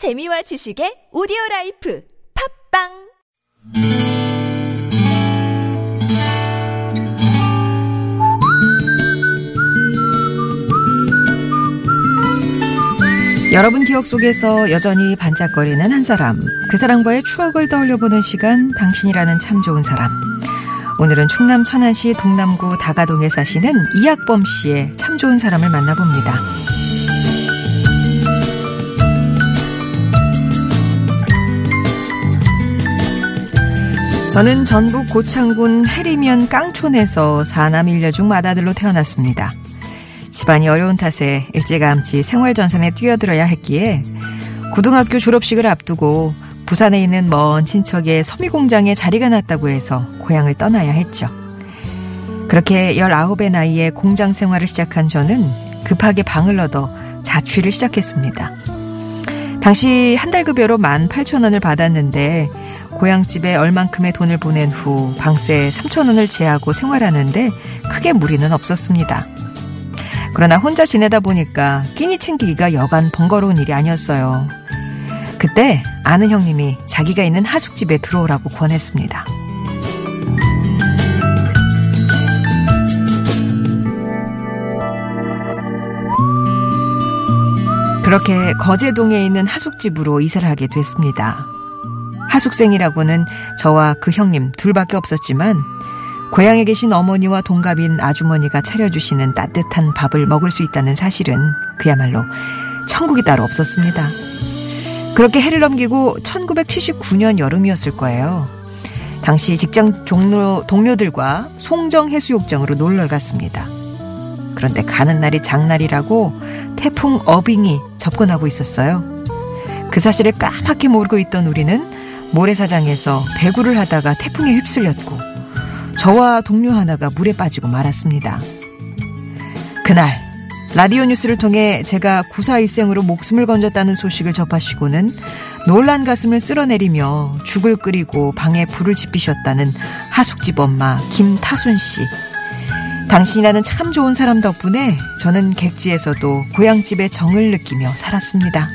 재미와 지식의 오디오 라이프 팟빵 여러분 기억 속에서 여전히 반짝거리는 한 사람. 그 사람과의 추억을 떠올려 보는 시간, 당신이라는 참 좋은 사람. 오늘은 충남 천안시 동남구 다가동에 사시는 이학범 씨의 참 좋은 사람을 만나봅니다. 저는 전북 고창군 해리면 깡촌에서 사남 일녀 중 맏아들로 태어났습니다. 집안이 어려운 탓에 일찌감치 생활전선에 뛰어들어야 했기에 고등학교 졸업식을 앞두고 부산에 있는 먼 친척의 섬유공장에 자리가 났다고 해서 고향을 떠나야 했죠. 그렇게 19의 나이에 공장 생활을 시작한 저는 급하게 방을 얻어 자취를 시작했습니다. 당시 한 달 급여로 18,000원을 받았는데 고향집에 얼만큼의 돈을 보낸 후 방세 3,000원을 제하고 생활하는데 크게 무리는 없었습니다. 그러나 혼자 지내다 보니까 끼니 챙기기가 여간 번거로운 일이 아니었어요. 그때 아는 형님이 자기가 있는 하숙집에 들어오라고 권했습니다. 그렇게 거제동에 있는 하숙집으로 이사를 하게 됐습니다. 하숙생이라고는 저와 그 형님 둘밖에 없었지만 고향에 계신 어머니와 동갑인 아주머니가 차려주시는 따뜻한 밥을 먹을 수 있다는 사실은 그야말로 천국이 따로 없었습니다. 그렇게 해를 넘기고 1979년 여름이었을 거예요. 당시 직장 종로, 동료들과 송정 해수욕장으로 놀러 갔습니다. 그런데 가는 날이 장날이라고 태풍 어빙이 접근하고 있었어요. 그 사실을 까맣게 모르고 있던 우리는 모래사장에서 배구를 하다가 태풍에 휩쓸렸고 저와 동료 하나가 물에 빠지고 말았습니다. 그날 라디오 뉴스를 통해 제가 구사일생으로 목숨을 건졌다는 소식을 접하시고는 놀란 가슴을 쓸어내리며 죽을 끓이고 방에 불을 지피셨다는 하숙집 엄마 김타순 씨. 당신이라는 참 좋은 사람 덕분에 저는 객지에서도 고향집의 정을 느끼며 살았습니다.